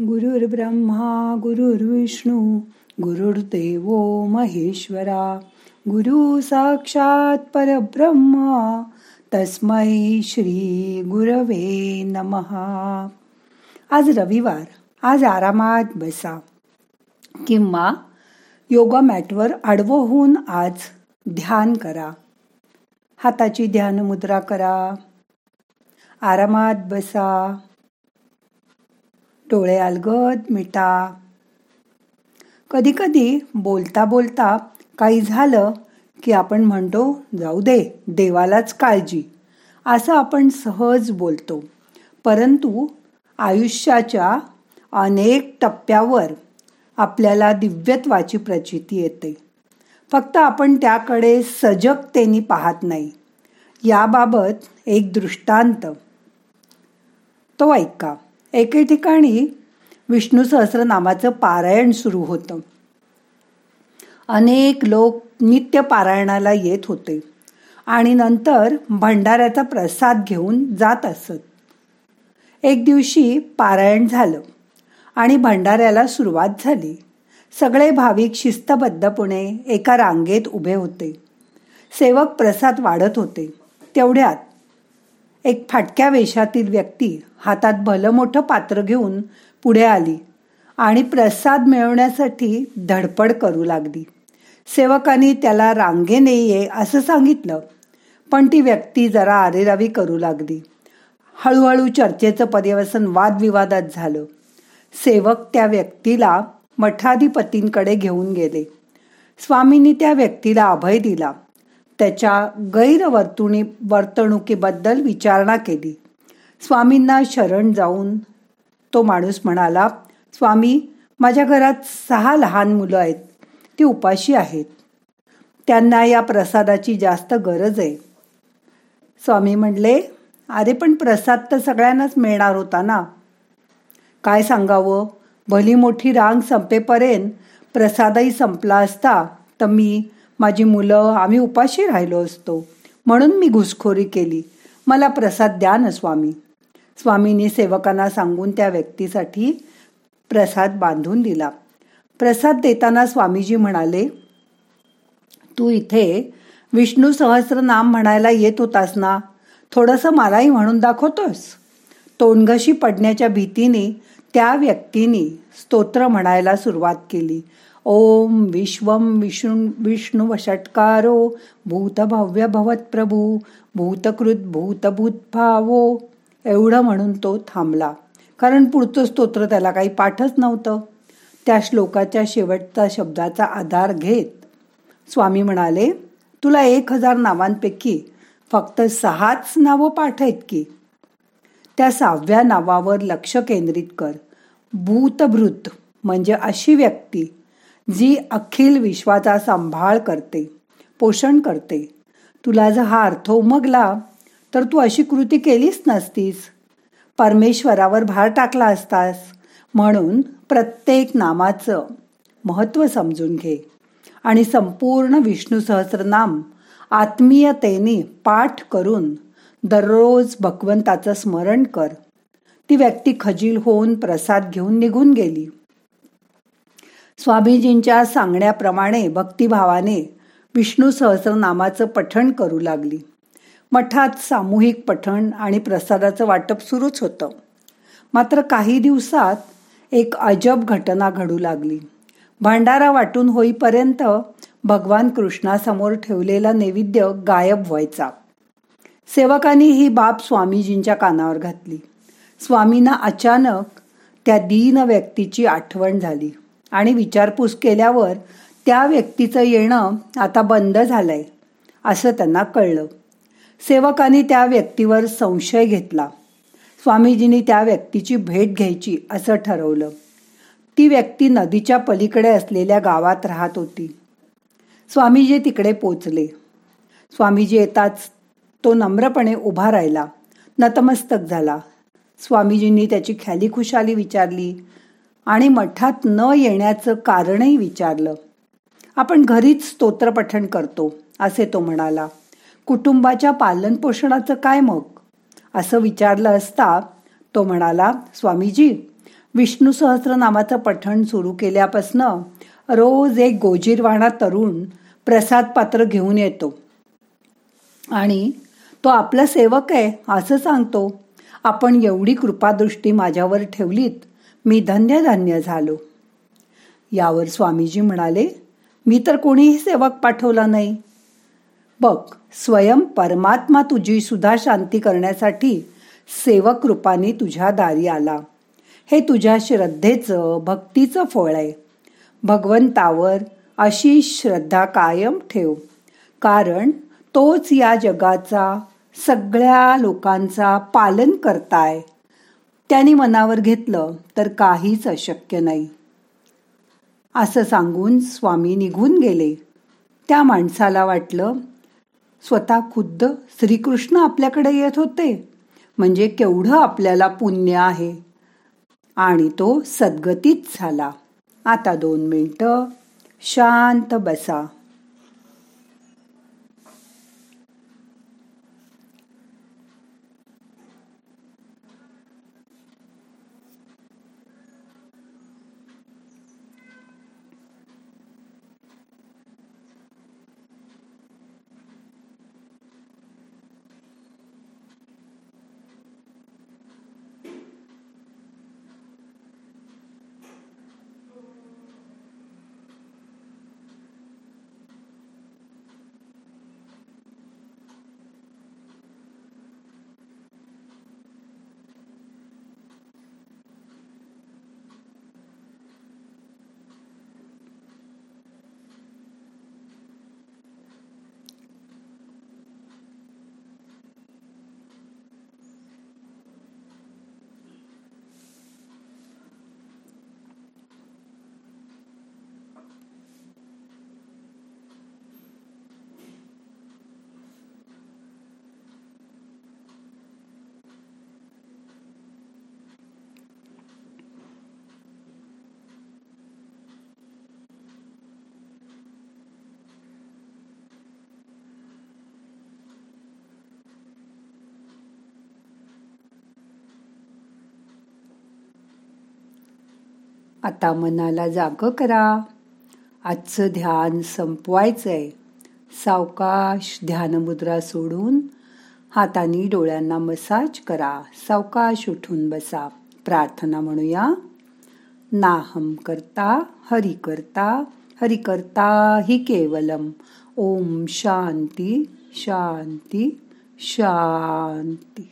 गुरुर्ब्रह्मा गुरुर्विष्णू गुरुर्देव महेश्वरा गुरु साक्षात परब्रह्मा तस्मै श्री गुरवे नमहा आज रविवार आज आरामात बसा. किंवा योगा मॅटवर आडवं होऊन आज ध्यान करा. हाताची ध्यान मुद्रा करा. आरामात बसा. डोळे अलगद मिटा. कधी कधी बोलता बोलता काही झालं की आपण म्हणतो जाऊ दे देवालाच काळजी. असं आपण सहज बोलतो. परंतु आयुष्याच्या अनेक टप्प्यावर आपल्याला दिव्यत्वाची प्रचिती येते. फक्त आपण त्याकडे सजगतेने पाहत नाही. याबाबत एक दृष्टांत. तो ऐका. एके ठिकाणी विष्णू सहस्रनामाचं पारायण सुरू होतं. अनेक लोक नित्य पारायणाला येत होते आणि नंतर भंडाऱ्याचा प्रसाद घेऊन जात असत. एक दिवशी पारायण झालं आणि भंडाऱ्याला सुरुवात झाली. सगळे भाविक शिस्तबद्धपणे एका रांगेत उभे होते. सेवक प्रसाद वाढत होते. तेवढ्यात एक फाटक्या वेशातील व्यक्ती हातात भलं मोठं पात्र घेऊन पुढे आली आणि प्रसाद मिळवण्यासाठी धडपड करू लागली. सेवकांनी त्याला रांगेने ये असं सांगितलं पण ती व्यक्ती जरा आरेरावी करू लागली. हळूहळू चर्चेचं पर्यवसन वादविवादात झालं. सेवक त्या व्यक्तीला मठाधिपतींकडे घेऊन गेले. स्वामींनी त्या व्यक्तीला अभय दिला. त्याच्या गैरवर्तुणी वर्तणुकीबद्दल विचारणा केली. स्वामींना शरण जाऊन तो माणूस म्हणाला स्वामी माझ्या घरात सहा लहान मुलं आहेत. ती उपाशी आहेत. त्यांना या प्रसादाची जास्त गरज आहे. स्वामी म्हणले अरे पण प्रसाद तर सगळ्यांनाच मिळणार होता ना? काय सांगावं? भली मोठी रांग संपेपर्यंत प्रसादही संपला असता तर मी माझी मुलं आम्ही उपाशी राहिलो असतो. म्हणून मी घुसखोरी केली. मला प्रसाद द्या ना स्वामी. स्वामींनी सेवकांना सांगून त्या व्यक्तीसाठी प्रसाद बांधून दिला. प्रसाद देताना स्वामीजी म्हणाले तू इथे विष्णू सहस्र नाम म्हणायला येत होतास ना? थोडंसं मलाही म्हणून दाखवतोस? तोंडघशी पडण्याच्या भीतीने त्या व्यक्तीने स्तोत्र म्हणायला सुरुवात केली. ओम विश्वम विष्णू विष्णू भूत भूतभव्य भवत प्रभू भूतकृत भूतभूत भावो. एवढं म्हणून तो थांबला. कारण पुढचं स्तोत्र त्याला काही पाठच नव्हतं. त्या श्लोकाच्या शेवटचा शब्दाचा आधार घेत स्वामी म्हणाले तुला एक हजार नावांपैकी फक्त सहाच नावं पाठ आहेत की? त्या सहाव्या नावावर लक्ष केंद्रित कर. भूतभृत म्हणजे अशी व्यक्ती जी अखिल विश्वाचा सांभाळ करते पोषण करते. तुला जर हा अर्थ उमगला तर तू अशी कृती केलीच नसतीस. परमेश्वरावर भार टाकला असतास म्हणून प्रत्येक नामाचं महत्त्व समजून घे. आणि संपूर्ण विष्णू सहस्रनाम आत्मीयतेने पाठ करून दररोज भगवंताचं स्मरण कर. ती व्यक्ती खजील होऊन प्रसाद घेऊन निघून गेली. स्वामीजींच्या सांगण्याप्रमाणे भक्तिभावाने विष्णू सहस्रनामाचं पठण करू लागली. मठात सामूहिक पठण आणि प्रसादाचं वाटप सुरूच होतं. मात्र काही दिवसात एक अजब घटना घडू लागली. भांडारा वाटून होईपर्यंत भगवान कृष्णासमोर ठेवलेला नैवेद्य गायब व्हायचा. सेवकांनी ही बाब स्वामीजींच्या कानावर घातली. स्वामींना अचानक त्या दीन व्यक्तीची आठवण झाली. आणि विचारपूस केल्यावर त्या व्यक्तीचं येणं आता बंद झालं आहे असं त्यांना कळलं. सेवकांनी त्या व्यक्तीवर संशय घेतला. स्वामीजींनी त्या व्यक्तीची भेट घ्यायची असं ठरवलं. ती व्यक्ती नदीच्या पलीकडे असलेल्या गावात राहत होती. स्वामीजी तिकडे पोचले. स्वामीजी येताच तो नम्रपणे उभा राहिला. नतमस्तक झाला. स्वामीजींनी त्याची ख्याली खुशाली विचारली. आणि मठात न येण्याचं कारणही विचारलं. आपण घरीच स्तोत्रपठण करतो असे तो म्हणाला. कुटुंबाच्या पालनपोषणाचं काय मग? असं विचारलं असता तो म्हणाला स्वामीजी विष्णू सहस्रनामाचं पठण सुरू केल्यापासनं रोज एक गोजीरवाणा तरुण प्रसाद पात्र घेऊन येतो. आणि तो आपला सेवक आहे असं सांगतो. आपण एवढी कृपादृष्टी माझ्यावर ठेवलीत मी धन्य धन्य झालो. यावर स्वामीजी म्हणाले मी तर कोणीही सेवक पाठवला नाही. बघ स्वयं परमात्मा तुझी सुद्धा शांती करण्यासाठी सेवक रूपाने तुझ्या दारी आला. हे तुझ्या श्रद्धेचं भक्तीचं फळ आहे. भगवंतावर अशी श्रद्धा कायम ठेव. कारण तोच या जगाचा सगळ्या लोकांचा पालन करताय. त्यांनी मनावर घेतलं तर काहीच अशक्य नाही. असं सांगून स्वामी निघून गेले. त्या माणसाला वाटलं स्वतः खुद्द श्रीकृष्ण आपल्याकडे येत होते. म्हणजे केवढं आपल्याला पुण्य आहे. आणि तो सद्गतीत झाला. आता दोन मिनटं शांत बसा. आता मनाला जाग करा. आजचं ध्यान संपवायचंय. सावकाश ध्यानमुद्रा सोडून हातांनी डोळ्यांना मसाज करा. सावकाश उठून बसा. प्रार्थना म्हणूया. नाहम करता हरि करता हरि करता हि केवलम. ओम शांती शांती शांती.